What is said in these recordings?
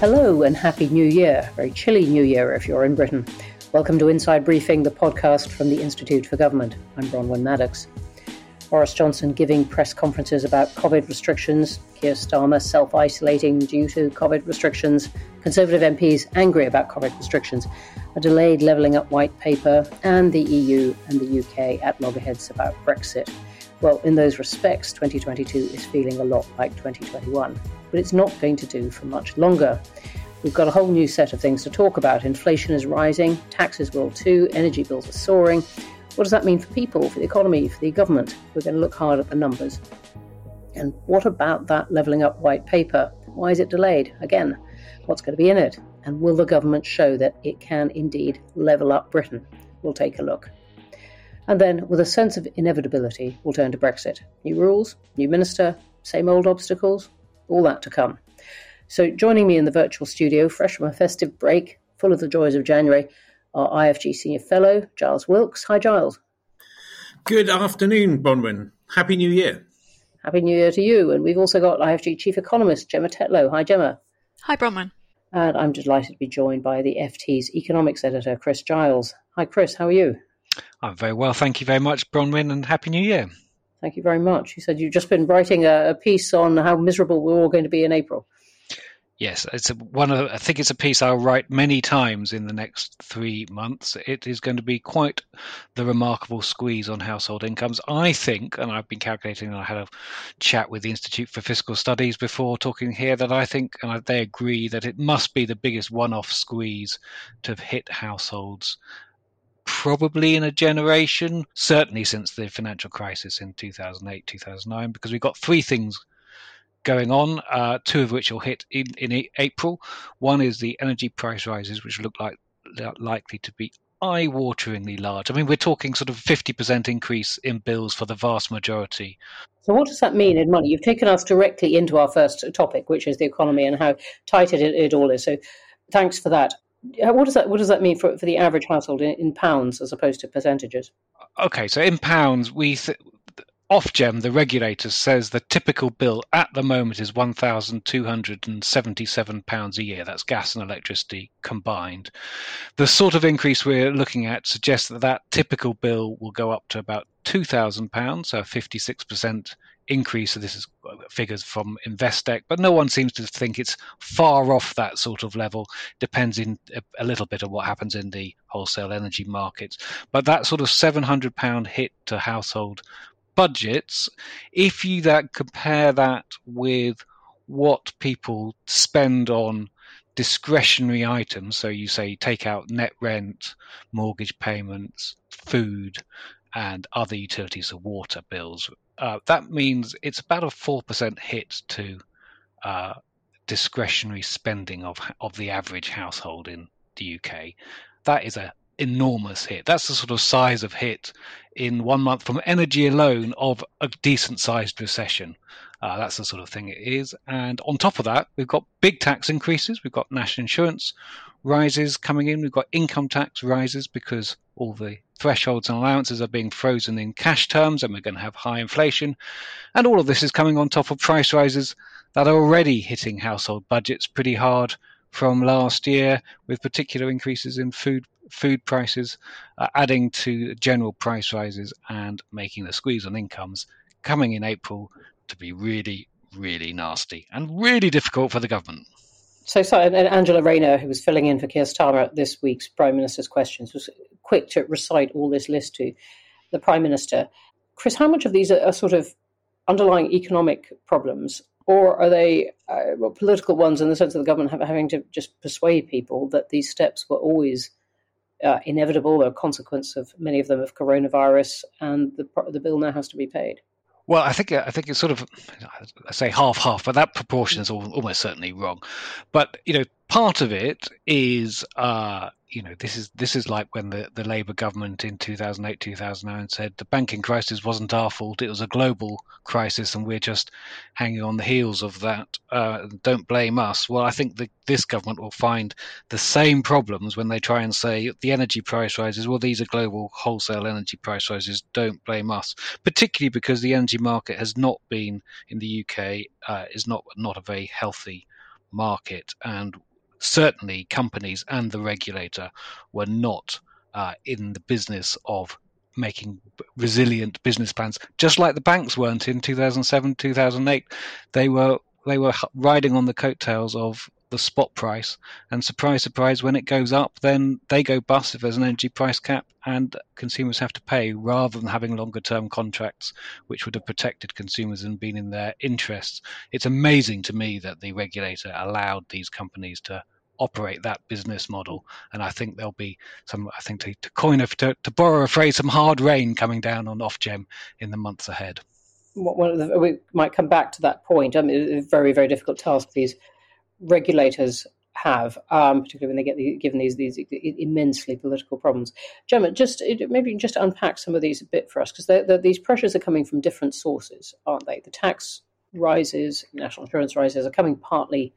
Hello and Happy New Year. Very chilly New Year if you're in Britain. Welcome to Inside Briefing, the podcast from the Institute for Government. I'm Bronwen Maddox. Boris Johnson giving press conferences about COVID restrictions, Keir Starmer self isolating due to COVID restrictions, Conservative MPs angry about COVID restrictions, a delayed levelling up white paper, and the EU and the UK at loggerheads about Brexit. Well, in those respects, 2022 is feeling a lot like 2021 but it's not going to do for much longer. We've got a whole new set of things to talk about. Inflation is rising, taxes will too, energy bills are soaring. What does that mean for people, for the economy, for the government? We're going to look hard at the numbers. And what about that levelling up white paper? Why is it delayed? Again, what's going to be in it? And will the government show that it can indeed level up Britain? We'll take a look. And then, with a sense of inevitability, we'll turn to Brexit. New rules, new minister, same old obstacles all that to come. So, joining me in the virtual studio, fresh from a festive break, full of the joys of January, our IFG Senior Fellow, Giles Wilkes. Hi, Giles. Good afternoon, Bronwen. Happy New Year. Happy New Year to you. And we've also got IFG Chief Economist, Gemma Tetlow. Hi, Gemma. Hi, Bronwen. And I'm delighted to be joined by the FT's economics editor, Chris Giles. Hi, Chris. How are you? I'm very well. Thank you very much, Bronwen, and Happy New Year. Thank you very much. You said you've just been writing a, a piece on how miserable we're all going to be in April. Yes, it's a, one of. I think it's a piece I'll write many times in the next three months. It is going to be quite the remarkable squeeze on household incomes. I think, and I've been calculating, and I had a chat with the Institute for Fiscal Studies before talking here, that I think, and they agree that it must be the biggest one-off squeeze to have hit households probably in a generation, certainly since the financial crisis in 2008, 2009, because we've got three things going on, uh, two of which will hit in, in April. One is the energy price rises, which look like likely to be eye-wateringly large. I mean, we're talking sort of 50% increase in bills for the vast majority. So, what does that mean in money? You've taken us directly into our first topic, which is the economy and how tight it, it all is. So, thanks for that what does that what does that mean for for the average household in, in pounds as opposed to percentages? Okay, so in pounds, we th- Ofgem, the regulator, says the typical bill at the moment is one thousand two hundred and seventy-seven pounds a year. That's gas and electricity combined. The sort of increase we're looking at suggests that that typical bill will go up to about two thousand pounds, so fifty-six percent increase. So this is uh, figures from Investec, but no one seems to think it's far off that sort of level. Depends in a, a little bit on what happens in the wholesale energy markets. But that sort of seven hundred pound hit to household budgets, if you that compare that with what people spend on discretionary items, so you say take out net rent, mortgage payments, food, and other utilities, so water bills, uh, that means it's about a 4% hit to uh, discretionary spending of of the average household in the UK. That is a enormous hit. That's the sort of size of hit in one month from energy alone of a decent sized recession. Uh, that's the sort of thing it is. And on top of that, we've got big tax increases. We've got national insurance rises coming in. We've got income tax rises because all the thresholds and allowances are being frozen in cash terms and we're going to have high inflation. And all of this is coming on top of price rises that are already hitting household budgets pretty hard from last year, with particular increases in food food prices, uh, adding to general price rises and making the squeeze on incomes coming in April to be really, really nasty and really difficult for the government. So, so Angela Rayner, who was filling in for Keir Starmer at this week's Prime Minister's questions, was quick to recite all this list to the Prime Minister. Chris, how much of these are, are sort of underlying economic problems, or are they uh, political ones in the sense of the government having to just persuade people that these steps were always uh, inevitable, a consequence of many of them of coronavirus, and the, the bill now has to be paid? Well, I think I think it's sort of I say half half, but that proportion is almost certainly wrong. But you know, part of it is uh, you know this is this is like when the, the Labour government in 2008 2009 said the banking crisis wasn't our fault it was a global crisis and we're just hanging on the heels of that uh, don't blame us. Well I think this government will find the same problems when they try and say the energy price rises. Well these are global wholesale energy price rises don't blame us. Particularly because the energy market has not been in the UK uh, is not not a very healthy market. And certainly, companies and the regulator were not uh, in the business of making resilient business plans, just like the banks weren't in 2007, 2008. They were they were riding on the coattails of the spot price. And surprise, surprise, when it goes up, then they go bust if there's an energy price cap, and consumers have to pay rather than having longer term contracts, which would have protected consumers and been in their interests. It's amazing to me that the regulator allowed these companies to operate that business model. And I think there'll be some, I think to, to coin a, to, to borrow a phrase, some hard rain coming down on Ofgem in the months ahead. The, we might come back to that point. Um, I mean, a very, very difficult task these regulators have, um, particularly when they get the, given these these immensely political problems. Gemma, just maybe just unpack some of these a bit for us, because these pressures are coming from different sources, aren't they? The tax rises, national insurance rises are coming partly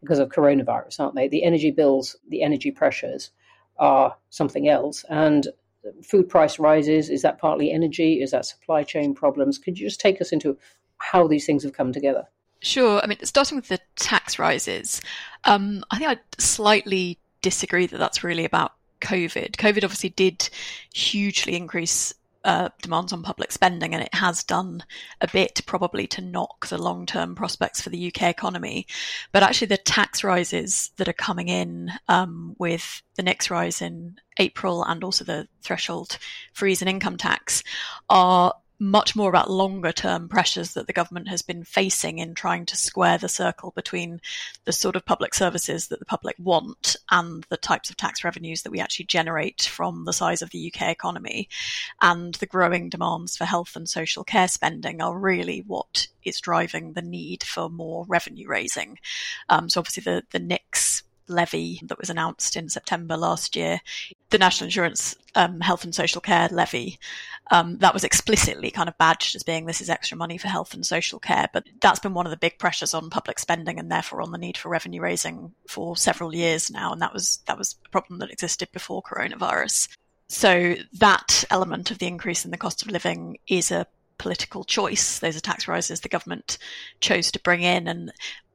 because of coronavirus, aren't they? The energy bills, the energy pressures are something else, and food price rises. Is that partly energy? Is that supply chain problems? Could you just take us into how these things have come together? Sure. I mean, starting with the tax rises, um, I think I'd slightly disagree that that's really about COVID. COVID obviously did hugely increase uh, demands on public spending, and it has done a bit probably to knock the long term prospects for the UK economy. But actually, the tax rises that are coming in um, with the next rise in April and also the threshold freeze in income tax are much more about longer term pressures that the government has been facing in trying to square the circle between the sort of public services that the public want and the types of tax revenues that we actually generate from the size of the UK economy. And the growing demands for health and social care spending are really what is driving the need for more revenue raising. Um, so obviously the, the NICS levy that was announced in September last year, the National Insurance um, Health and Social Care levy, um, that was explicitly kind of badged as being this is extra money for health and social care. But that's been one of the big pressures on public spending and therefore on the need for revenue raising for several years now. And that was that was a problem that existed before coronavirus. So that element of the increase in the cost of living is a political choice. Those are tax rises the government chose to bring in, and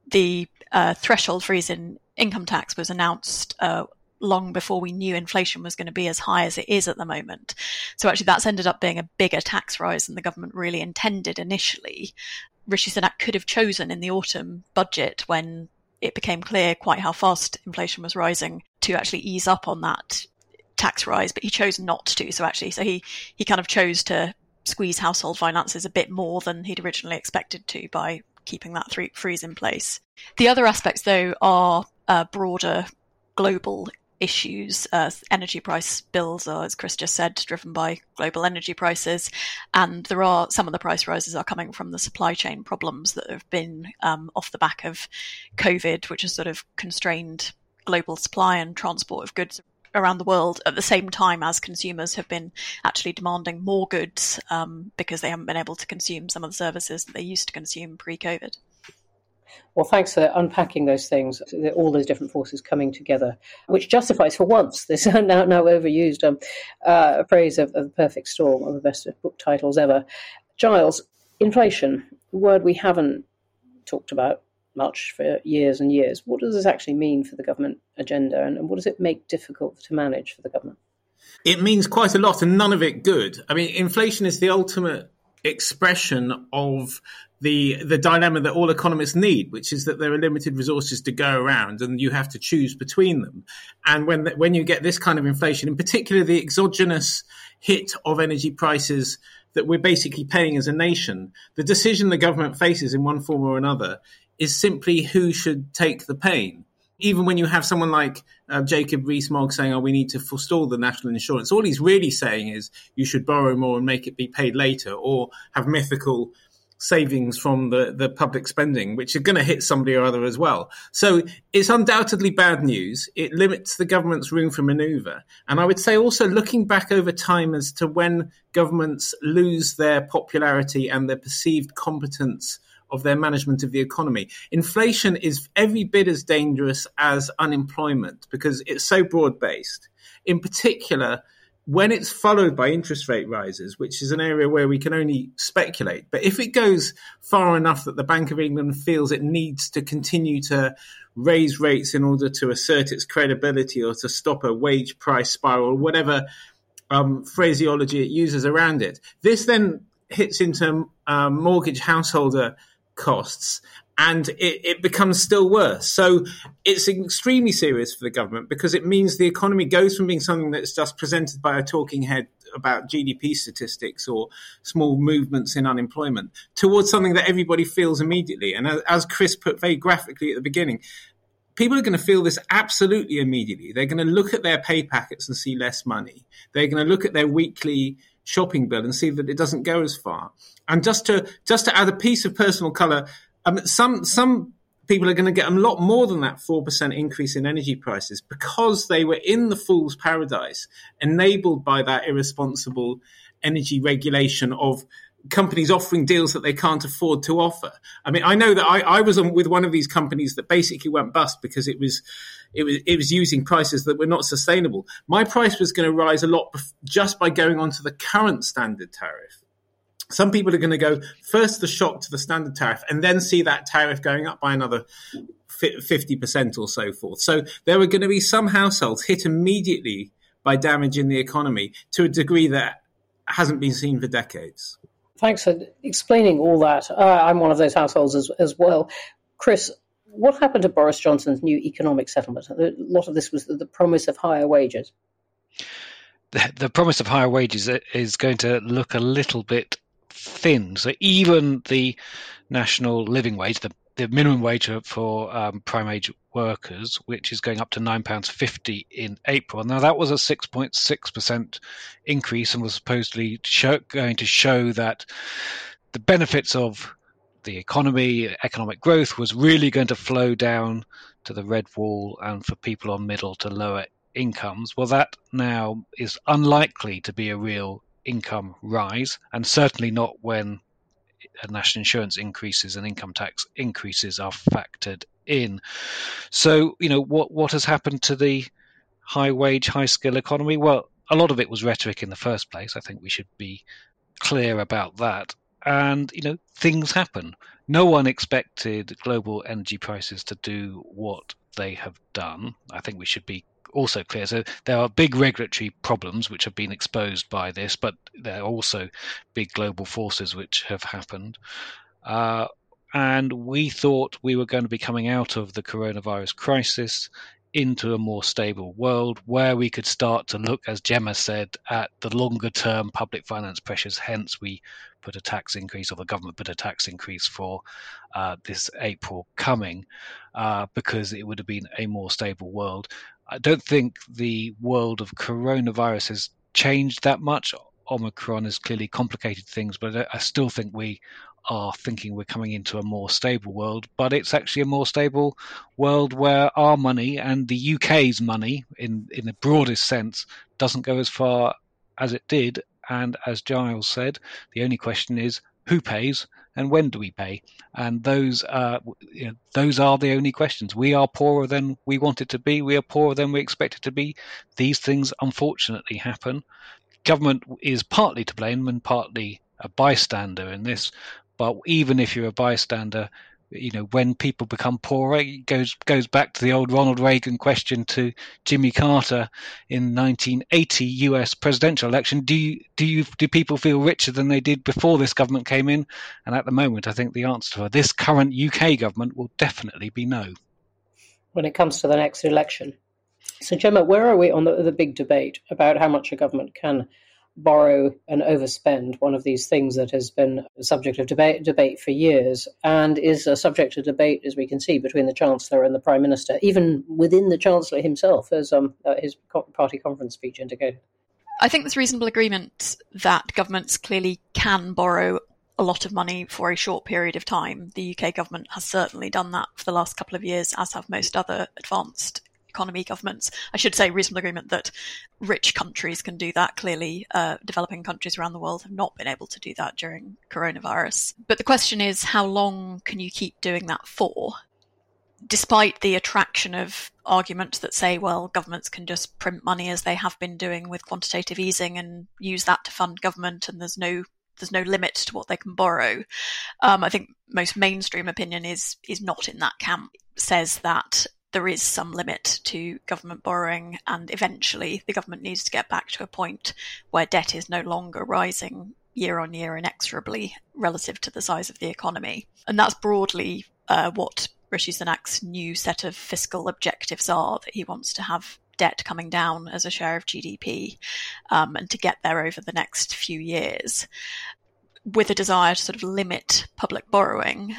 the uh, threshold freeze in income tax was announced uh, long before we knew inflation was going to be as high as it is at the moment. So actually, that's ended up being a bigger tax rise than the government really intended initially. Rishi Sunak could have chosen in the autumn budget when it became clear quite how fast inflation was rising to actually ease up on that tax rise, but he chose not to. So actually, so he he kind of chose to squeeze household finances a bit more than he'd originally expected to by keeping that freeze in place. The other aspects, though, are uh, broader global issues. Uh, energy price bills are, as Chris just said, driven by global energy prices, and there are some of the price rises are coming from the supply chain problems that have been um, off the back of COVID, which has sort of constrained global supply and transport of goods around the world at the same time as consumers have been actually demanding more goods um, because they haven't been able to consume some of the services that they used to consume pre-COVID. Well, thanks for unpacking those things, all those different forces coming together, which justifies, for once, this now now overused um, uh, phrase of, of the perfect storm, one of the best book titles ever. Giles, inflation, a word we haven't talked about much for years and years. What does this actually mean for the government agenda, and what does it make difficult to manage for the government? It means quite a lot, and none of it good. I mean, inflation is the ultimate expression of the the dilemma that all economists need, which is that there are limited resources to go around, and you have to choose between them. And when when you get this kind of inflation, in particular the exogenous hit of energy prices that we're basically paying as a nation, the decision the government faces in one form or another is simply who should take the pain. Even when you have someone like uh, Jacob Rees-Mogg saying, "Oh, we need to forestall the national insurance," all he's really saying is you should borrow more and make it be paid later, or have mythical savings from the, the public spending, which are going to hit somebody or other as well. So it's undoubtedly bad news. It limits the government's room for maneuver. And I would say also looking back over time as to when governments lose their popularity and their perceived competence of their management of the economy. Inflation is every bit as dangerous as unemployment because it's so broad based. In particular, when it's followed by interest rate rises, which is an area where we can only speculate, but if it goes far enough that the Bank of England feels it needs to continue to raise rates in order to assert its credibility or to stop a wage price spiral, whatever um, phraseology it uses around it, this then hits into um, mortgage householder costs and it, it, becomes still worse. So it's extremely serious for the government because it means the economy goes from being something that's just presented by a talking head about GDP statistics or small movements in unemployment towards something that everybody feels immediately. And as Chris put very graphically at the beginning, people are going to feel this absolutely immediately. They're going to look at their pay packets and see less money. They're going to look at their weekly shopping bill and see that it doesn't go as far. And just to just to add a piece of personal color, um, some some people are going to get a lot more than that 4% increase in energy prices because they were in the fool's paradise enabled by that irresponsible energy regulation of companies offering deals that they can't afford to offer. I mean, I know that I, I was on, with one of these companies that basically went bust because it was, it was, it was using prices that were not sustainable. My price was going to rise a lot just by going onto the current standard tariff. Some people are going to go first the shock to the standard tariff and then see that tariff going up by another 50% or so forth. So there are going to be some households hit immediately by damage in the economy to a degree that hasn't been seen for decades. Thanks for explaining all that. Uh, I'm one of those households as, as well. Chris, what happened to Boris Johnson's new economic settlement? A lot of this was the, the promise of higher wages. The, the, promise of higher wages is going to look a little bit thin. So even the national living wage, the, the minimum wage for um, prime age workers, which is going up to £9.50 in April. Now, that was a 6.6% increase and was supposedly show, going to show that the benefits of the economy, economic growth, was really going to flow down to the red wall and for people on middle to lower incomes. Well, that now is unlikely to be a real income rise, and certainly not when national insurance increases and income tax increases are factored in. So, you know, what what has happened to the high wage, high skill economy? Well, a lot of it was rhetoric in the first place. I think we should be clear about that. And, you know, things happen. No one expected global energy prices to do what they have done. I think we should be also clear. So there are big regulatory problems which have been exposed by this, but there are also big global forces which have happened. Uh, and we thought we were going to be coming out of the coronavirus crisis into a more stable world where we could start to look, as Gemma said, at the longer term public finance pressures. Hence, we put a tax increase, or the government put a tax increase for uh, this April coming, uh, because it would have been a more stable world. I don't think the world of coronavirus has changed that much. Omicron has clearly complicated things, but I still think we are thinking we're coming into a more stable world. But it's actually a more stable world where our money and the UK's money, in in the broadest sense, doesn't go as far as it did. And as Giles said, the only question is who pays and when do we pay? And those uh, you know, those are the only questions. We are poorer than we want it to be. We are poorer than we expect it to be. These things unfortunately happen. Government is partly to blame and partly a bystander in this. But even if you're a bystander, you know when people become poorer it goes goes back to the old Ronald Reagan question to Jimmy Carter in 1980 US presidential election. Do you do you do people feel richer than they did before this government came in? And at the moment I think the answer for this current UK government will definitely be no. When it comes to the next election. So Gemma where are we on the, the big debate about how much a government can borrow and overspend, one of these things that has been a subject of debate, debate for years and is a subject of debate, as we can see, between the Chancellor and the Prime Minister, even within the Chancellor himself, as um, uh, his party conference speech indicated. I think there's reasonable agreement that governments clearly can borrow a lot of money for a short period of time. The UK government has certainly done that for the last couple of years, as have most other advanced economy governments. I should say reasonable agreement that rich countries can do that. Clearly, uh, developing countries around the world have not been able to do that during coronavirus. But the question is, how long can you keep doing that for? despite the attraction of arguments that say, well, governments can just print money as they have been doing with quantitative easing and use that to fund government, and there's no there's no limit to what they can borrow. Um, I think most mainstream opinion is is not in that camp. Says that there is some limit to government borrowing, and eventually the government needs to get back to a point where debt is no longer rising year on year inexorably relative to the size of the economy. And that's broadly uh, what Rishi Sunak's new set of fiscal objectives are that he wants to have debt coming down as a share of GDP um, and to get there over the next few years with a desire to sort of limit public borrowing.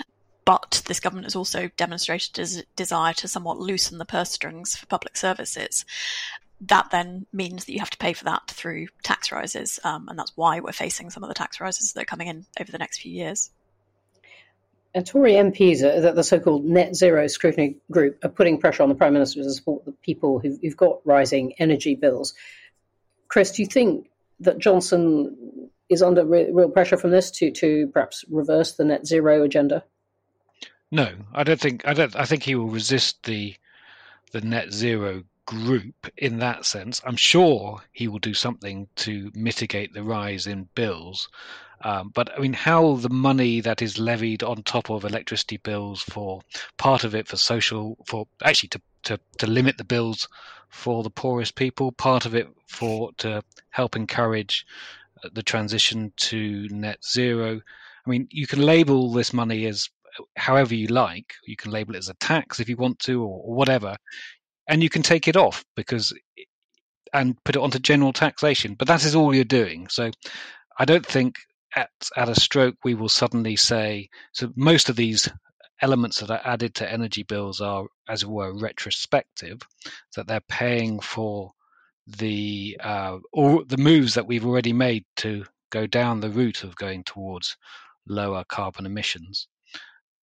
But this government has also demonstrated a desire to somewhat loosen the purse strings for public services. That then means that you have to pay for that through tax rises, um, and that's why we're facing some of the tax rises that are coming in over the next few years. And Tory MPs, uh, the so-called net zero scrutiny group, are putting pressure on the Prime Minister to support the people who've, who've got rising energy bills. Chris, do you think that Johnson is under re- real pressure from this to, to perhaps reverse the net zero agenda? No, I don't think. I don't. I think he will resist the the net zero group in that sense. I'm sure he will do something to mitigate the rise in bills, um, but I mean, how the money that is levied on top of electricity bills for part of it for social, for actually to, to, to limit the bills for the poorest people, part of it for to help encourage uh, the transition to net zero. I mean, you can label this money as however you like. You can label it as a tax if you want to, or, or whatever, and you can take it off because and put it onto general taxation. But that is all you're doing. So I don't think at, at a stroke, we will suddenly say, so most of these elements that are added to energy bills are, as it were, retrospective, that they're paying for the uh, or the moves that we've already made to go down the route of going towards lower carbon emissions.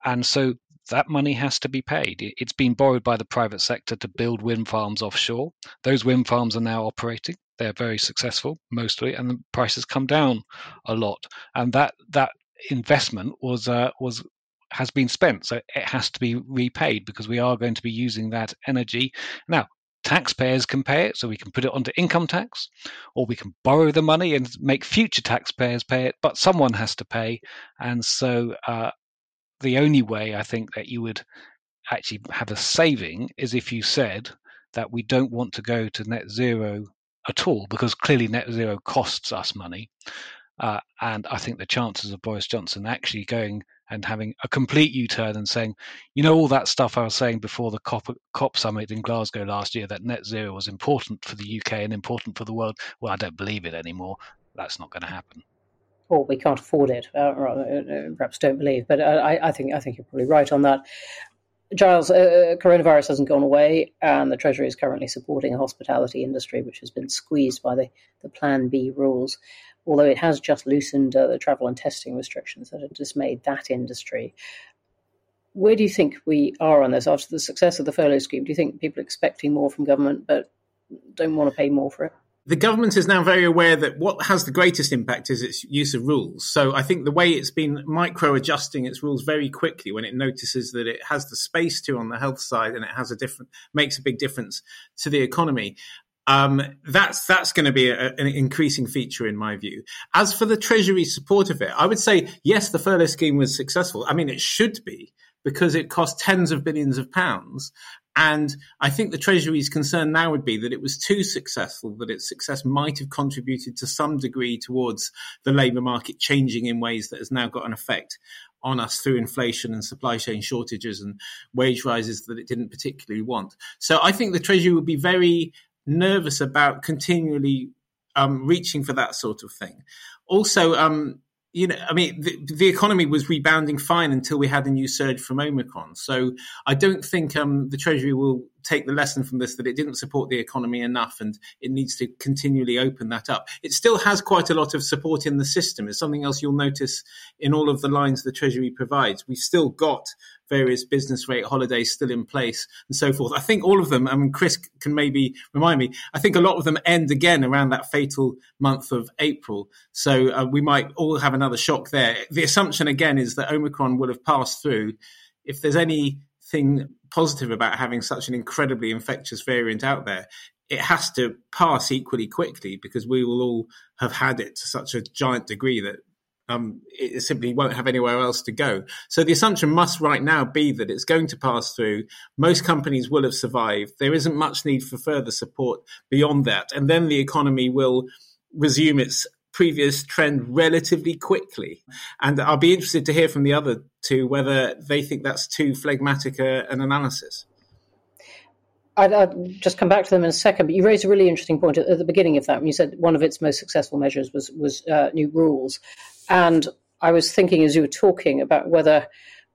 And so that money has to be paid. It's been borrowed by the private sector to build wind farms offshore. Those wind farms are now operating they're very successful mostly, and the prices come down a lot. And that that investment was uh, was has been spent, so it has to be repaid because we are going to be using that energy now. Taxpayers can pay it, so we can put it onto income tax, or we can borrow the money and make future taxpayers pay it. But someone has to pay, and so uh, the only way I think that you would actually have a saving is if you said that we don't want to go to net zero at all because clearly net zero costs us money. Uh, and I think the chances of Boris Johnson actually going and having a complete U-turn and saying, you know, all that stuff I was saying before the COP, COP summit in Glasgow last year that net zero was important for the UK and important for the world. Well, I don't believe it anymore. That's not going to happen. Well, we can't afford it. Uh, uh, perhaps don't believe, but I, I, think I think you're probably right on that. Giles, uh, uh, coronavirus hasn't gone away, and the Treasury is currently supporting a hospitality industry which has been squeezed by the, the Plan B rules. Although it has just loosened uh, the travel and testing restrictions that have dismayed that industry. Where do you think we are on this after the success of the furlough scheme? Do you think people are expecting more from government but don't want to pay more for it? The government is now very aware that what has the greatest impact is its use of rules. So I think the way it's been micro adjusting its rules very quickly when it notices that it has the space to on the health side and it has a different makes a big difference to the economy. Um, that's that's going to be a, an increasing feature in my view. As for the Treasury support of it, I would say yes, the furlough scheme was successful. I mean, it should be because it cost tens of billions of pounds and I think the Treasury's concern now would be that it was too successful, that its success might have contributed to some degree towards the labour market changing in ways that has now got an effect on us through inflation and supply chain shortages and wage rises that it didn't particularly want. So I think the Treasury would be very nervous about continually um, reaching for that sort of thing. Also, um, you know, I mean, the, the, economy was rebounding fine until we had a new surge from Omicron. So I don't think um, the Treasury will take the lesson from this that it didn't support the economy enough and it needs to continually open that up. It still has quite a lot of support in the system. It's something else you'll notice in all of the lines the Treasury provides. We've still got various business rate holidays still in place and so forth. I think all of them, I mean, Chris can maybe remind me, I think a lot of them end again around that fatal month of April. So uh, we might all have another shock there. The assumption again is that Omicron will have passed through. If there's any thing positive about having such an incredibly infectious variant out there. It has to pass equally quickly because we will all have had it to such a giant degree that um, it simply won't have anywhere else to go. So the assumption must right now be that it's going to pass through. Most companies will have survived. There isn't much need for further support beyond that. And then the economy will resume its previous trend relatively quickly. And I'll be interested to hear from the other two whether they think that's too phlegmatic a, an analysis. I'd, just come back to them in a second, but you raised a really interesting point at, at the beginning of that when you said one of its most successful measures was was uh, new rules, and I was thinking as you were talking about whether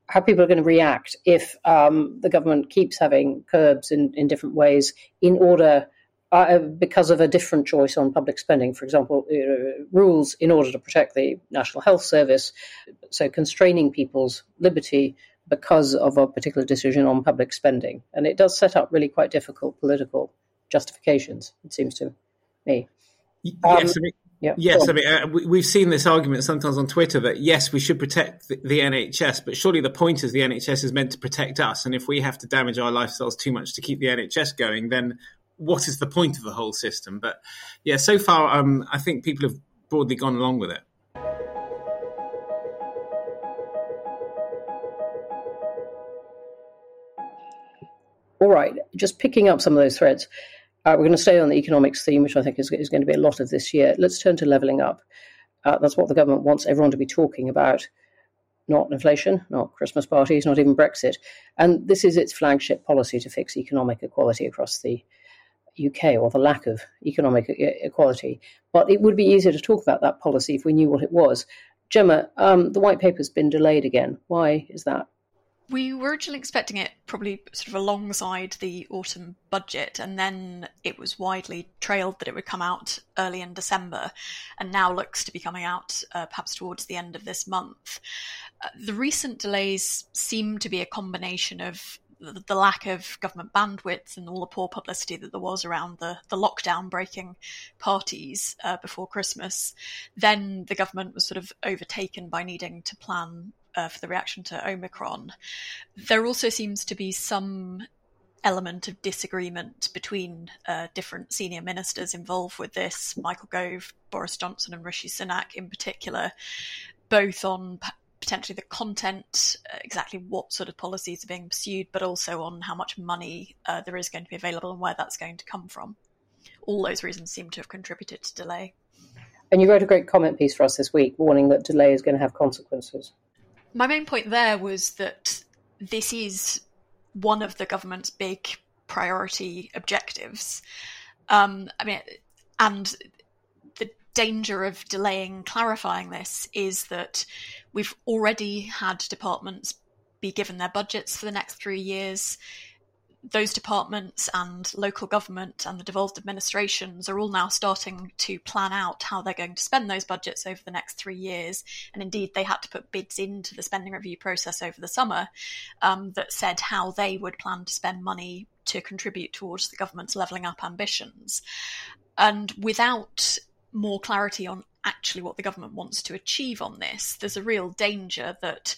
how people are going to react if um, the government keeps having curbs in, in different ways in order uh, because of a different choice on public spending. For example, uh, rules in order to protect the National Health Service, so constraining people's liberty because of a particular decision on public spending. And it does set up really quite difficult political justifications, it seems to me. Yes, um, I mean, yeah, yes, I mean, uh, we, have seen this argument sometimes on Twitter that yes, we should protect the, the, NHS, but surely the point is the NHS is meant to protect us. And if we have to damage our lifestyles too much to keep the NHS going, then what is the point of the whole system? But yeah, so far, um, I think people have broadly gone along with it. All right, just picking up some of those threads. Uh, we're going to stay on the economics theme, which I think is, is going to be a lot of this year. Let's turn to levelling up. Uh, that's what the government wants everyone to be talking about, not inflation, not Christmas parties, not even Brexit. And this is its flagship policy to fix economic equality across the UK or the lack of economic equality. But it would be easier to talk about that policy if we knew what it was. Gemma, um, the white paper's been delayed again. Why is that? We were originally expecting it probably sort of alongside the autumn budget, and then it was widely trailed that it would come out early in December, and now looks to be coming out uh, perhaps towards the end of this month. Uh, the recent delays seem to be a combination of the, lack of government bandwidth and all the poor publicity that there was around the, the lockdown breaking parties uh, before Christmas, then the government was sort of overtaken by needing to plan uh, for the reaction to Omicron. There also seems to be some element of disagreement between uh, different senior ministers involved with this Michael Gove, Boris Johnson, and Rishi Sunak in particular, both on potentially the content, uh, exactly what sort of policies are being pursued, but also on how much money uh, there is going to be available and where that's going to come from. All those reasons seem to have contributed to delay. And you wrote a great comment piece for us this week warning that delay is going to have consequences. My main point there was that this is one of the government's big priority objectives. Um, I mean, and danger of delaying clarifying this is that we've already had departments be given their budgets for the next three years those departments and local government and the devolved administrations are all now starting to plan out how they're going to spend those budgets over the next three years. And indeed, they had to put bids into the spending review process over the summer um, that said how they would plan to spend money to contribute towards the government's levelling up ambitions. And without more clarity on actually what the government wants to achieve on this, there's a real danger that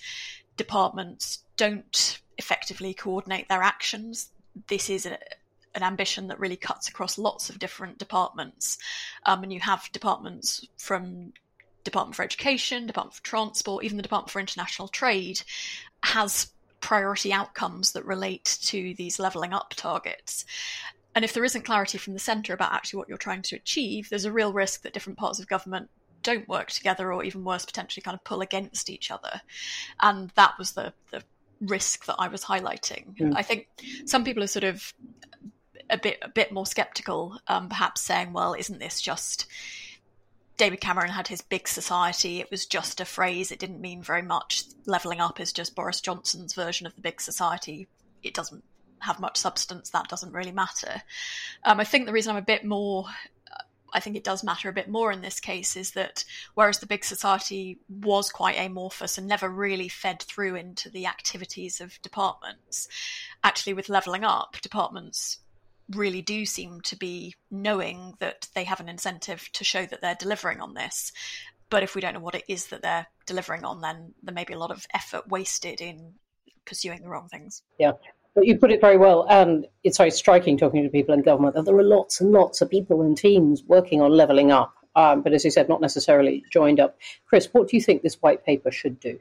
departments don't effectively coordinate their actions. This is a, an ambition that really cuts across lots of different departments. Um, and you have departments from Department for Education, Department for Transport, even the Department for International Trade has priority outcomes that relate to these levelling up targets. And if there isn't clarity from the centre about actually what you're trying to achieve, there's a real risk that different parts of government don't work together or even worse, potentially kind of pull against each other. And that was the, the risk that I was highlighting. Mm. I think some people are sort of a bit a bit more skeptical, um, perhaps saying, "Well, isn't this just?" David Cameron had his big society. It was just a phrase. It didn't mean very much. Leveling up is just Boris Johnson's version of the big society. It doesn't have much substance. That doesn't really matter. Um, I think the reason I'm a bit more I think it does matter a bit more in this case is that whereas the big society was quite amorphous and never really fed through into the activities of departments, actually with levelling up, departments really do seem to be knowing that they have an incentive to show that they're delivering on this. But if we don't know what it is that they're delivering on, then there may be a lot of effort wasted in pursuing the wrong things. Yeah. But you put it very well, and it's very striking talking to people in government that there are lots and lots of people and teams working on levelling up, um, but as you said, not necessarily joined up. Chris, what do you think this white paper should do?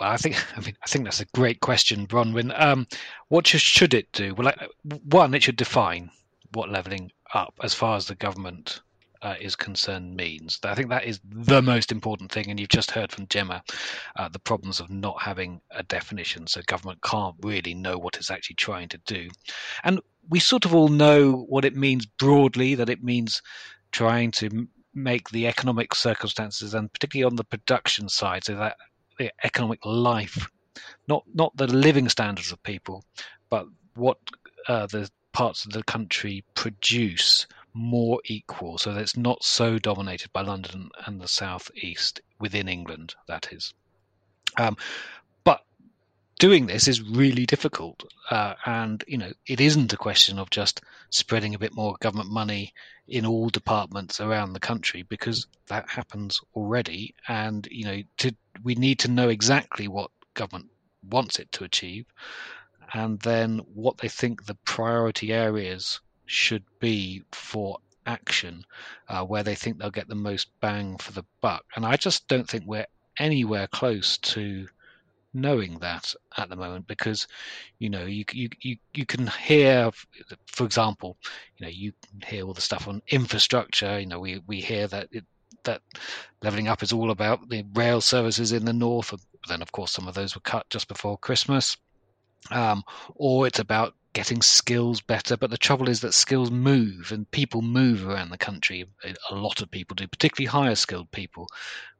Well, I think I mean I think that's a great question, Bronwen. Um, what should it do? Well, one, it should define what levelling up, as far as the government uh, is concerned, means. I think that is the most important thing. And you've just heard from Gemma uh, the problems of not having a definition, so government can't really know what it's actually trying to do. And we sort of all know what it means broadly. That it means trying to make the economic circumstances, and particularly on the production side, so that the economic life, not not the living standards of people, but what uh, the parts of the country produce more equal, so that it's not so dominated by London and the southeast within England. That is, um, but doing this is really difficult, uh, and you know it isn't a question of just spreading a bit more government money in all departments around the country because that happens already, and you know to we need to know exactly what government wants it to achieve, and then what they think the priority areas should be for action, uh, where they think they'll get the most bang for the buck. And I just don't think we're anywhere close to knowing that at the moment because you know you you you, you can hear for example you know you hear all the stuff on infrastructure you know we we hear that it, that leveling up is all about the rail services in the north. But then, of course, some of those were cut just before Christmas. Um, or it's about getting skills better. But the trouble is that skills move and people move around the country. A lot of people do, particularly higher skilled people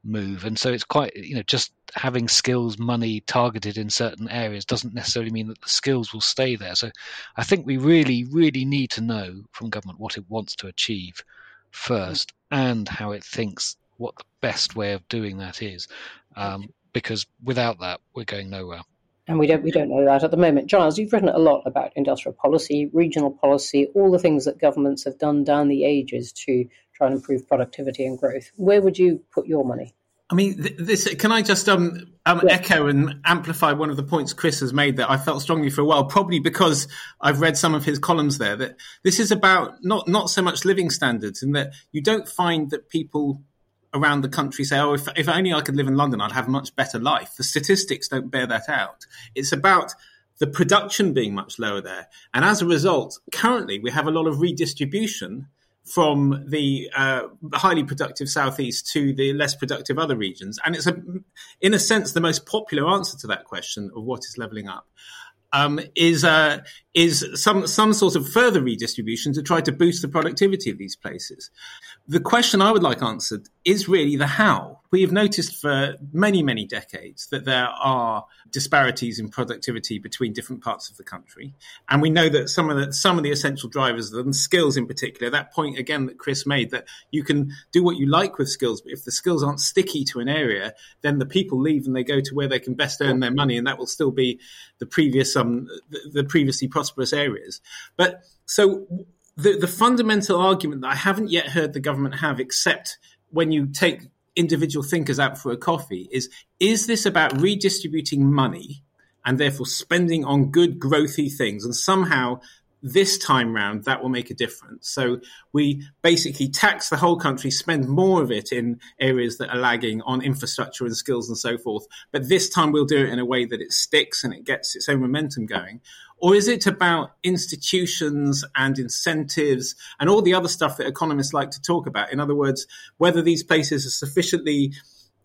move. And so it's quite, you know, just having skills money targeted in certain areas doesn't necessarily mean that the skills will stay there. So I think we really, really need to know from government what it wants to achieve first and how it thinks what the best way of doing that is. Um, because without that, we're going nowhere. And we don't we don't know that at the moment. Giles, you've written a lot about industrial policy, regional policy, all the things that governments have done down the ages to try and improve productivity and growth. Where would you put your money? I mean, this. Can I just um, um, yeah. echo and amplify one of the points Chris has made that I felt strongly for a while, probably because I've read some of his columns there. That this is about not not so much living standards, and that you don't find that people around the country say, "Oh, if if only I could live in London, I'd have a much better life." The statistics don't bear that out. It's about the production being much lower there, and as a result, currently we have a lot of redistribution from the uh, highly productive southeast to the less productive other regions? And it's a, in a sense, the most popular answer to that question of what is leveling up. Um, is uh, is some some sort of further redistribution to try to boost the productivity of these places. The question I would like answered is really the how. We have noticed for many many decades that there are disparities in productivity between different parts of the country. And we know that some of the some of the essential drivers and skills in particular, that point again that Chris made, that you can do what you like with skills, but if the skills aren't sticky to an area, then the people leave and they go to where they can best earn their money, and that will still be the previous um the, the previously prosperous areas. But so the the fundamental argument that I haven't yet heard the government have, except when you take individual thinkers out for a coffee is is this about redistributing money and therefore spending on good growthy things? And somehow this time round that will make a difference. So we basically tax the whole country spend more of it in areas that are lagging on infrastructure and skills and so forth but this time we'll do it in a way that it sticks and it gets its own momentum going or is it about institutions and incentives and all the other stuff that economists like to talk about? In other words, whether these places are sufficiently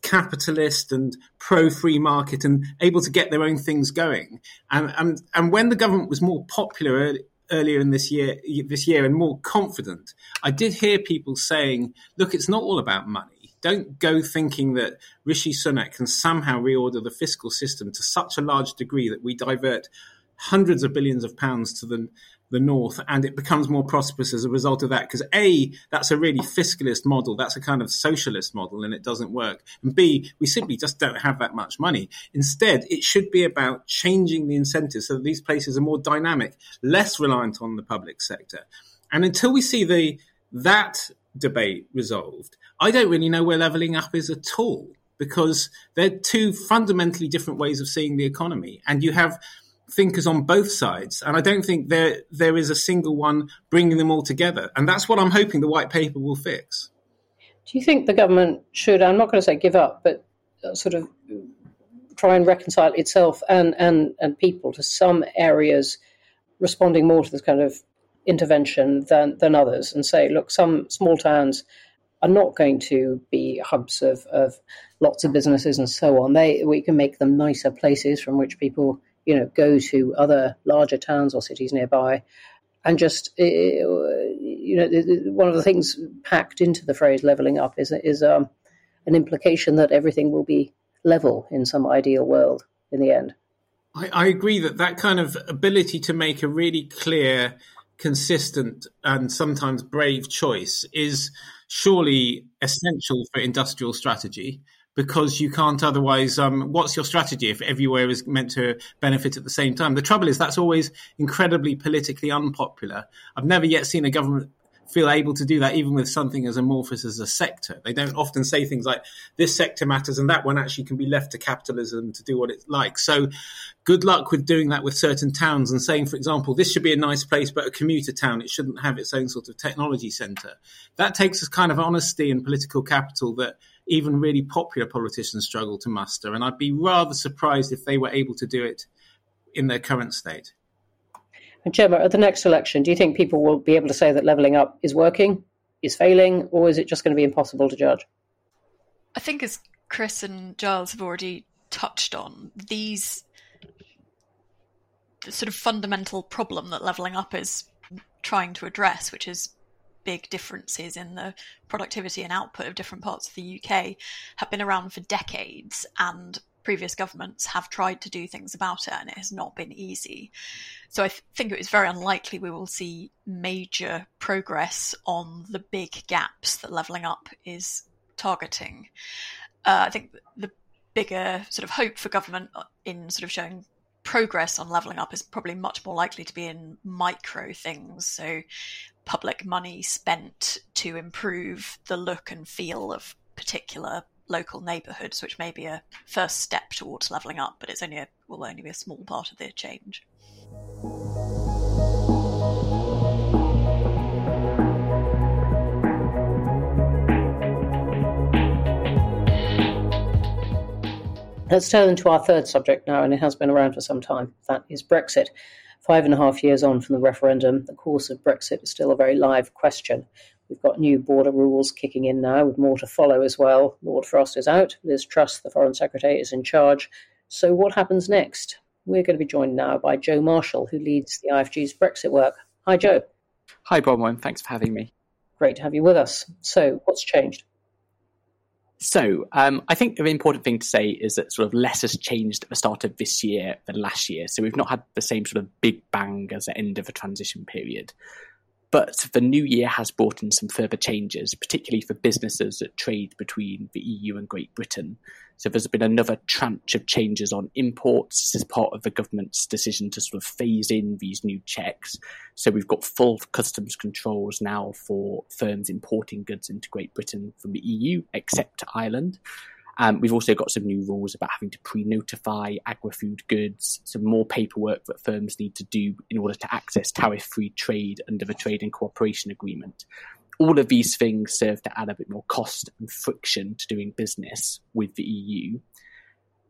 capitalist and pro free market and able to get their own things going. And, and, and when the government was more popular earlier in this year, this year and more confident, I did hear people saying, look, it's not all about money. Don't go thinking that Rishi Sunak can somehow reorder the fiscal system to such a large degree that we divert hundreds of billions of pounds to the the north and it becomes more prosperous as a result of that because a that's a really fiscalist model that's a kind of socialist model and it doesn't work and b we simply just don't have that much money instead it should be about changing the incentives so that these places are more dynamic less reliant on the public sector and until we see the that debate resolved i don't really know where leveling up is at all because they're two fundamentally different ways of seeing the economy. And you have thinkers on both sides. And I don't think there, there is a single one bringing them all together. And that's what I'm hoping the white paper will fix. Do you think the government should, I'm not going to say give up, but uh, sort of try and reconcile itself and, and, and people to some areas responding more to this kind of intervention than, than others and say, look, some small towns are not going to be hubs of, of lots of businesses and so on. They we can make them nicer places from which people you know go to other larger towns or cities nearby, and just you know one of the things packed into the phrase leveling up is is um, an implication that everything will be level in some ideal world in the end. I, I agree that that kind of ability to make a really clear, consistent, and sometimes brave choice is surely essential for industrial strategy because you can't otherwise. Um, what's your strategy if everywhere is meant to benefit at the same time? The trouble is that's always incredibly politically unpopular. I've never yet seen a government feel able to do that even with something as amorphous as a sector. They don't often say things like this sector matters and that one actually can be left to capitalism to do what it likes. So good luck with doing that with certain towns and saying, for example, this should be a nice place, but a commuter town, it shouldn't have its own sort of technology center. That takes a kind of honesty and political capital that even really popular politicians struggle to muster. And I'd be rather surprised if they were able to do it in their current state. And Gemma, at the next election, do you think people will be able to say that levelling up is working, is failing, or is it just going to be impossible to judge? I think, as Chris and Giles have already touched on, these the sort of fundamental problem that levelling up is trying to address, which is big differences in the productivity and output of different parts of the UK, have been around for decades and previous governments have tried to do things about it and it has not been easy. So I th- think it is very unlikely we will see major progress on the big gaps that levelling up is targeting. Uh, I think the bigger sort of hope for government in sort of showing progress on levelling up is probably much more likely to be in micro things. So public money spent to improve the look and feel of particular local neighbourhoods, which may be a first step towards levelling up, but it's only a, will only be a small part of the change. Let's turn to our third subject now, and it has been around for some time. That is Brexit. Five and a half years on from the referendum, the course of Brexit is still a very live question. We've got new border rules kicking in now, with more to follow as well. Lord Frost is out. Liz Truss, the Foreign Secretary, is in charge. So, what happens next? We're going to be joined now by Joe Marshall, who leads the IFG's Brexit work. Hi, Joe. Hi, Bronwen. Thanks for having me. Great to have you with us. So, what's changed? So, um, I think the important thing to say is that sort of less has changed at the start of this year than last year. So, we've not had the same sort of big bang as the end of a transition period. But the new year has brought in some further changes, particularly for businesses that trade between the EU and Great Britain. So there's been another tranche of changes on imports. Is part of the government's decision to sort of phase in these new checks. So we've got full customs controls now for firms importing goods into Great Britain from the EU, except Ireland. Um, we've also got some new rules about having to pre-notify agri-food goods, some more paperwork that firms need to do in order to access tariff-free trade under the Trade and Cooperation Agreement. All of these things serve to add a bit more cost and friction to doing business with the EU.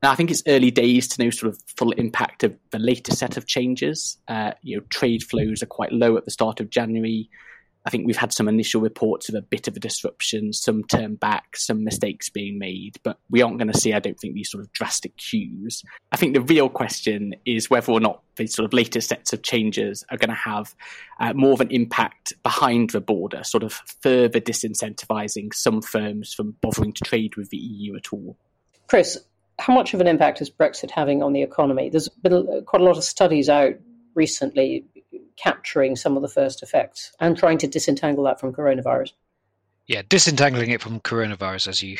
Now, I think it's early days to know sort of full impact of the latest set of changes. Uh, you know, trade flows are quite low at the start of January. I think we've had some initial reports of a bit of a disruption, some turn back, some mistakes being made, but we aren't going to see, I don't think, these sort of drastic queues. I think the real question is whether or not these sort of latest sets of changes are going to have uh, more of an impact behind the border, sort of further disincentivizing some firms from bothering to trade with the EU at all. Chris, how much of an impact is Brexit having on the economy? There's been quite a lot of studies out recently capturing some of the first effects and trying to disentangle that from coronavirus? Yeah, disentangling it from coronavirus, as you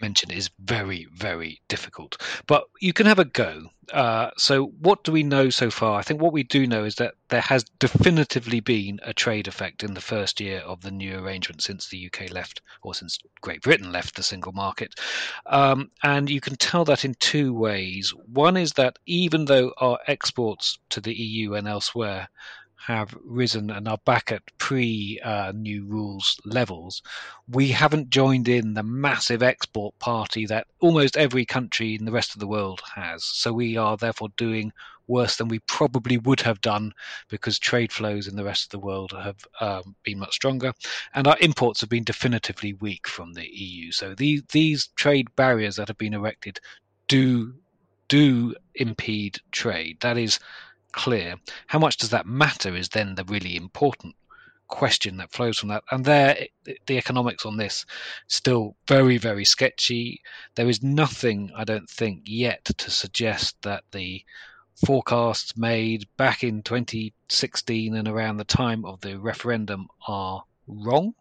mentioned, is very, very difficult. But you can have a go. Uh, so, what do we know so far? I think what we do know is that there has definitively been a trade effect in the first year of the new arrangement since the UK left, or since Great Britain left the single market. Um, and you can tell that in two ways. One is that even though our exports to the EU and elsewhere have risen and are back at pre uh, new rules levels, we haven't joined in the massive export party that almost every country in the rest of the world has. So we are therefore doing worse than we probably would have done because trade flows in the rest of the world have um, been much stronger, and our imports have been definitively weak from the EU. So these these trade barriers that have been erected do do impede trade. That is clear. How much does that matter is then the really important question that flows from that. And there, the economics on this still very, very sketchy. There is nothing, I don't think, yet to suggest that the forecasts made back in 2016 and around the time of the referendum are wrong.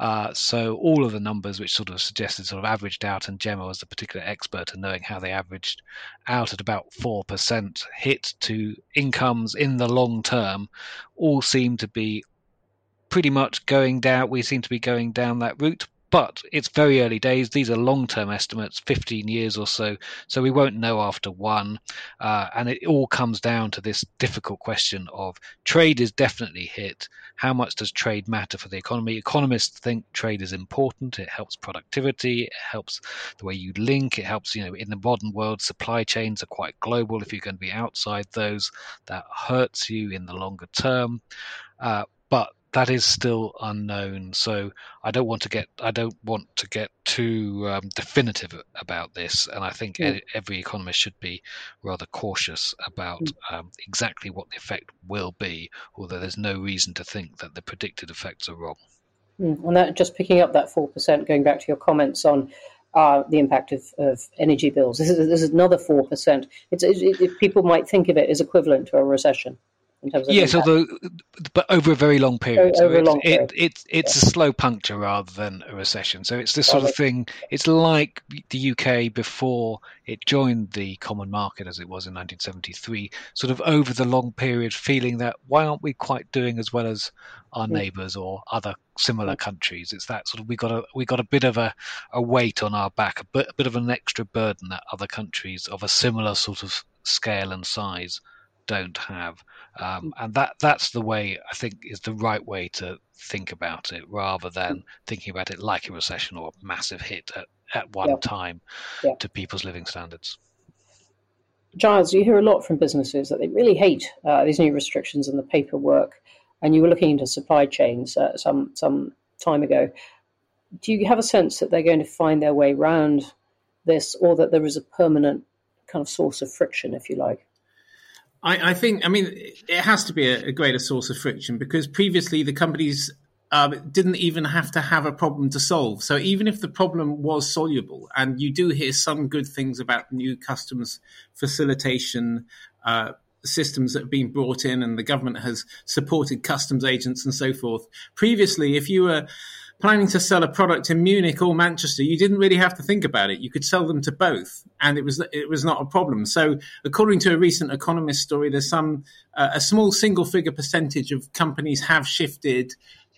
Uh, so all of the numbers which sort of suggested sort of averaged out, and Gemma was a particular expert in knowing how they averaged out at about four percent hit to incomes in the long term, all seem to be pretty much going down. We seem to be going down that route, but it's very early days. These are long term estimates, 15 years or so. So we won't know after one. Uh, and it all comes down to this difficult question of trade is definitely hit. How much does trade matter for the economy? Economists think trade is important. It helps productivity. It helps the way you link. It helps, you know, in the modern world, supply chains are quite global. If you're going to be outside those, that hurts you in the longer term. Uh, but that is still unknown. So I don't want to get I don't want to get too um, definitive about this, and I think mm. every economist should be rather cautious about mm. um, exactly what the effect will be. Although there's no reason to think that the predicted effects are wrong. Mm. And that just picking up that four percent, going back to your comments on uh, the impact of, of, energy bills. This is, this is another four percent. It's it, it, people might think of it as equivalent to a recession in terms of yes, although but over a very long period. so over a long period. It, it, it's yeah. a slow puncture rather than a recession. So it's this sort of thing. It's like the UK before it joined the common market as it was in 1973. Sort of over the long period, feeling that why aren't we quite doing as well as our hmm. neighbours or other similar countries? It's that sort of we got a we got a bit of a, a weight on our back, a bit, a bit of an extra burden that other countries of a similar sort of scale and size don't have. Um, and that that's the way I think is the right way to think about it, rather than thinking about it like a recession or a massive hit at, at one yeah. time yeah. to people's living standards. Giles, you hear a lot from businesses that they really hate uh, these new restrictions and the paperwork. And you were looking into supply chains uh, some some time ago. Do you have a sense that they're going to find their way around this, or that there is a permanent kind of source of friction, if you like? I, I, think, I mean, it has to be a, a, greater source of friction because previously the companies uh, didn't even have to have a problem to solve. So even if the problem was soluble, and you do hear some good things about new customs facilitation uh, systems that have been brought in, and the government has supported customs agents and so forth. Previously, if you were planning to sell a product in Munich or Manchester, you didn't really have to think about it. You could sell them to both, and it was it was not a problem. So, according to a recent Economist story, there's some uh, a small single figure percentage of companies have shifted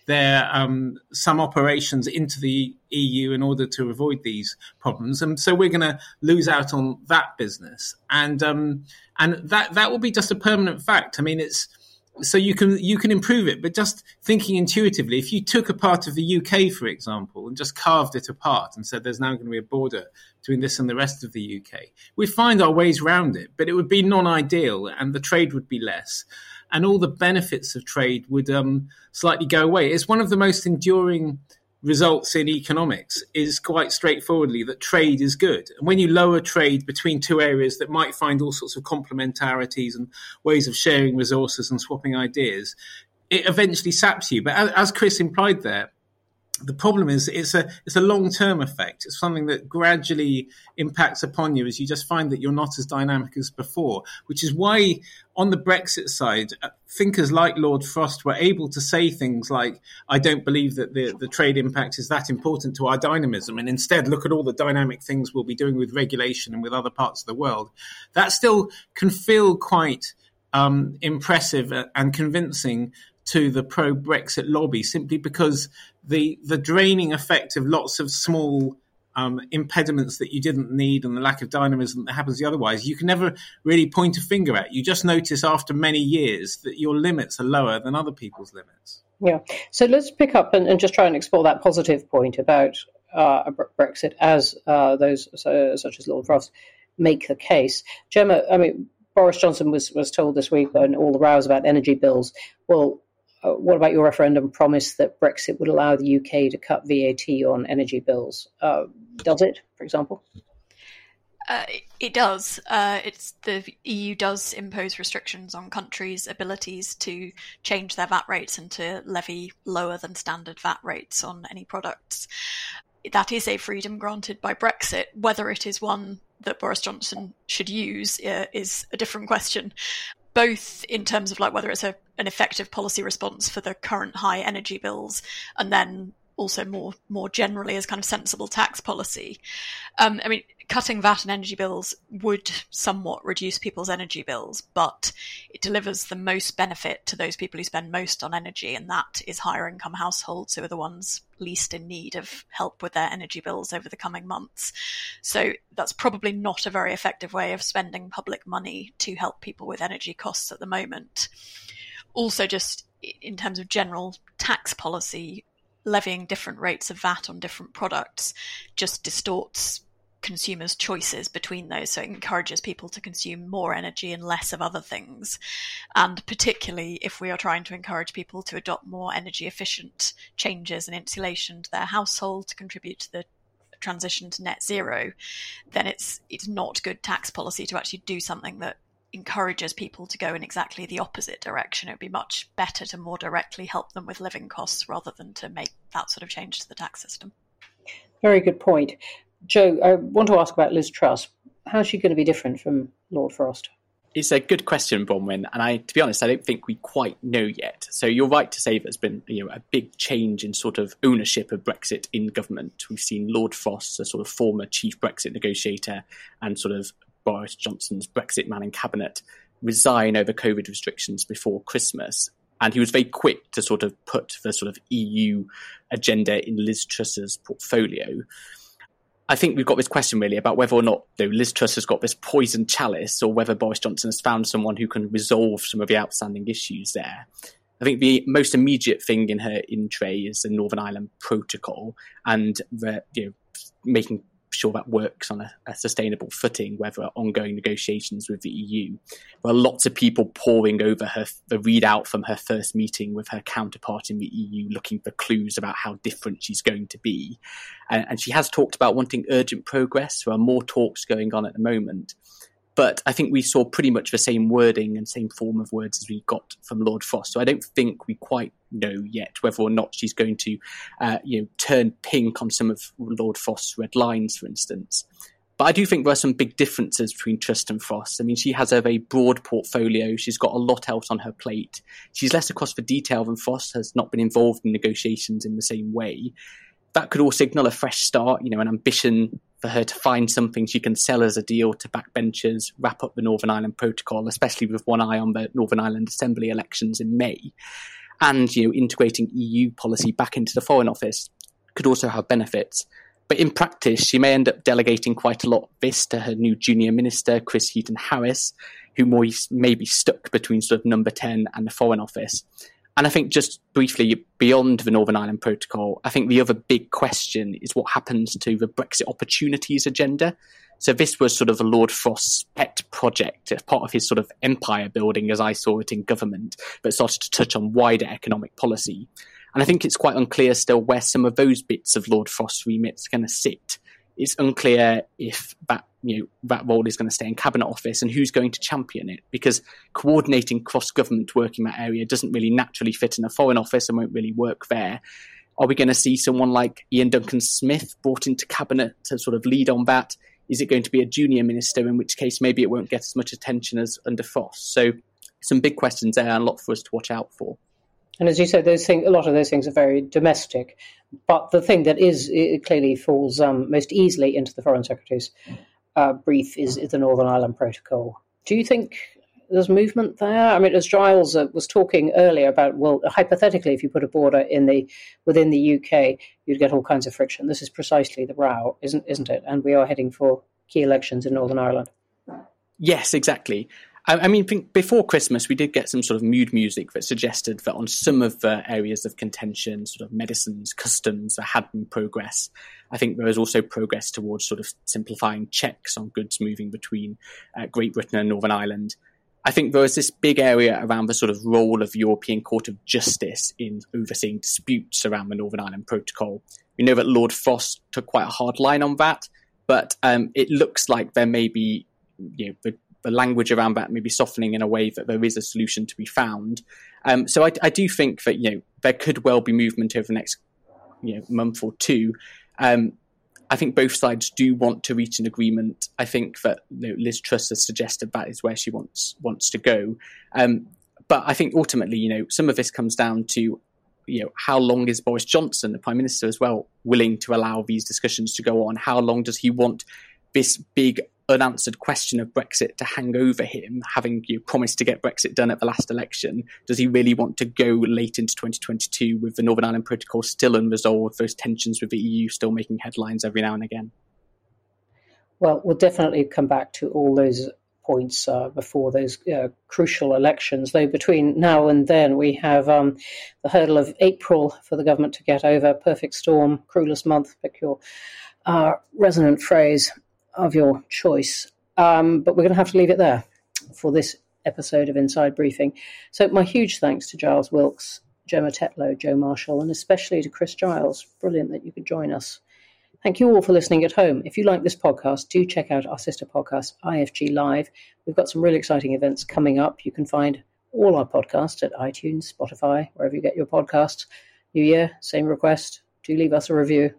their um, some operations into the EU in order to avoid these problems, and so we're going to lose out on that business, and um, and that that will be just a permanent fact. I mean, it's so you can you can improve it but just thinking intuitively if you took a part of the uk for example and just carved it apart and said there's now going to be a border between this and the rest of the uk we'd find our ways around it but it would be non-ideal and the trade would be less. And all the benefits of trade would um, slightly go away. It's one of the most enduring results in economics is quite straightforwardly that trade is good. And when you lower trade between two areas that might find all sorts of complementarities and ways of sharing resources and swapping ideas, it eventually saps you. But as, Chris implied there, the problem is it's a it's a long term effect. It's something that gradually impacts upon you as you just find that you're not as dynamic as before. Which is why on the Brexit side, uh, thinkers like Lord Frost were able to say things like, "I don't believe that the the trade impact is that important to our dynamism," and instead look at all the dynamic things we'll be doing with regulation and with other parts of the world. That still can feel quite um, impressive and convincing to the pro Brexit lobby simply because the the draining effect of lots of small um, impediments that you didn't need and the lack of dynamism that happens otherwise, you can never really point a finger at. You just notice after many years that your limits are lower than other people's limits. Yeah. So let's pick up and, and just try and explore that positive point about uh, Brexit as uh, those such as Lord Frost make the case. Gemma, I mean, Boris Johnson was, was told this week and all the rows about energy bills. Well, what about your referendum promise that Brexit would allow the UK to cut VAT on energy bills? Uh, does it, for example? Uh, it does. Uh, it's the EU does impose restrictions on countries' abilities to change their VAT rates and to levy lower than standard VAT rates on any products. That is a freedom granted by Brexit. Whether it is one that Boris Johnson should use uh, is a different question both in terms of like whether it's a, an effective policy response for the current high energy bills and then also more more generally as kind of sensible tax policy. Um, I mean, cutting VAT and energy bills would somewhat reduce people's energy bills, but it delivers the most benefit to those people who spend most on energy, and that is higher income households who are the ones least in need of help with their energy bills over the coming months. So that's probably not a very effective way of spending public money to help people with energy costs at the moment. Also, just in terms of general tax policy, levying different rates of VAT on different products just distorts consumers' choices between those. So it encourages people to consume more energy and less of other things. And particularly if we are trying to encourage people to adopt more energy efficient changes in insulation to their household to contribute to the transition to net zero, then it's it's not good tax policy to actually do something that encourages people to go in exactly the opposite direction. It would be much better to more directly help them with living costs rather than to make that sort of change to the tax system. Very good point. Joe, I want to ask about Liz Truss. How's she going to be different from Lord Frost? It's a good question, Bronwen, and I, to be honest, I don't think we quite know yet. So you're right to say there's been you know a big change in sort of ownership of Brexit in government. We've seen Lord Frost, a sort of former chief Brexit negotiator, and sort of Boris Johnson's Brexit man in cabinet resign over COVID restrictions before Christmas. And he was very quick to sort of put the sort of EU agenda in Liz Truss's portfolio. I think we've got this question really about whether or not Liz Truss has got this poison chalice or whether Boris Johnson has found someone who can resolve some of the outstanding issues there. I think the most immediate thing in her in tray is the Northern Ireland Protocol and the, you know, making sure that works on a, a, sustainable footing, whether ongoing negotiations with the EU. There are lots of people poring over her the readout from her first meeting with her counterpart in the EU, looking for clues about how different she's going to be. And, and she has talked about wanting urgent progress. There are more talks going on at the moment. But I think we saw pretty much the same wording and same form of words as we got from Lord Frost. So I don't think we quite know yet whether or not she's going to, uh, you know, turn pink on some of Lord Frost's red lines, for instance. But I do think there are some big differences between Truss and Frost. I mean, she has a very broad portfolio. She's got a lot else on her plate. She's less across the detail than Frost, has not been involved in negotiations in the same way. That could all signal a fresh start, you know, an ambition for her to find something she can sell as a deal to backbenchers, wrap up the Northern Ireland Protocol, especially with one eye on the Northern Ireland Assembly elections in May, and you know integrating EU policy back into the Foreign Office could also have benefits. But in practice, she may end up delegating quite a lot of this to her new junior minister, Chris Heaton Harris, who may be stuck between sort of number 10 and the Foreign Office. And I think just briefly beyond the Northern Ireland Protocol, I think the other big question is what happens to the Brexit opportunities agenda. So this was sort of Lord Frost's pet project part of his sort of empire building as I saw it in government, but started to touch on wider economic policy. And I think it's quite unclear still where some of those bits of Lord Frost's remits are going to sit. It's unclear if that you know that role is going to stay in cabinet office and who's going to champion it because coordinating cross government work in that area doesn't really naturally fit in a foreign office and won't really work there Are we going to see someone like Ian Duncan Smith brought into cabinet to sort of lead on that? Is it going to be a junior minister, in which case maybe it won't get as much attention as under Frost? So, some big questions there and a lot for us to watch out for. And as you said, those things, a lot of those things are very domestic. But the thing that is clearly falls um, most easily into the Foreign Secretary's uh, brief is, is, the Northern Ireland Protocol. Do you think there's movement there? I mean, as Giles uh, was talking earlier about, well, hypothetically, if you put a border in the within the UK, you'd get all kinds of friction. This is precisely the row, isn't isn't it? And we are heading for key elections in Northern Ireland. Yes, exactly. I, mean, before Christmas, we did get some sort of mood music that suggested that on some of the areas of contention, sort of medicines, customs, there had been progress. I think there was also progress towards sort of simplifying checks on goods moving between uh, Great Britain and Northern Ireland. I think there was this big area around the sort of role of European Court of Justice in overseeing disputes around the Northern Ireland Protocol. We know that Lord Frost took quite a hard line on that, but um, it looks like there may be you know, the the language around that maybe softening in a way that there is a solution to be found. Um, so I, I, do think that you know there could well be movement over the next you know month or two. Um, I think both sides do want to reach an agreement. I think that you know, Liz Truss has suggested that is where she wants wants to go. Um, but I think ultimately, you know, some of this comes down to you know how long is Boris Johnson, the Prime Minister, as well, willing to allow these discussions to go on? How long does he want this big unanswered question of Brexit to hang over him, having you know, promised to get Brexit done at the last election? Does he really want to go late into 2022 with the Northern Ireland Protocol still unresolved, those tensions with the EU still making headlines every now and again? Well, we'll definitely come back to all those points uh, before those uh, crucial elections. Though between now and then, we have um, the hurdle of April for the government to get over. Perfect storm, cruelest month, pick your uh, resonant phrase of your choice. Um, but we're going to have to leave it there for this episode of Inside Briefing. So, my huge thanks to Giles Wilkes, Gemma Tetlow, Joe Marshall, and especially to Chris Giles. Brilliant that you could join us. Thank you all for listening at home. If you like this podcast, do check out our sister podcast, IFG Live. We've got some really exciting events coming up. You can find all our podcasts at iTunes, Spotify, wherever you get your podcasts. New Year, same request. Do leave us a review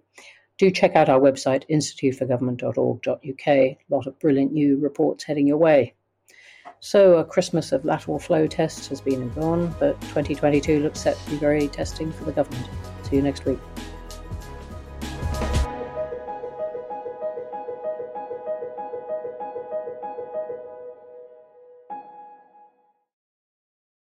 do check out our website, instituteforgovernment.org.uk. A lot of brilliant new reports heading your way. So, a Christmas of lateral flow tests has been and gone, but 2022 looks set to be very testing for the government. See you next week.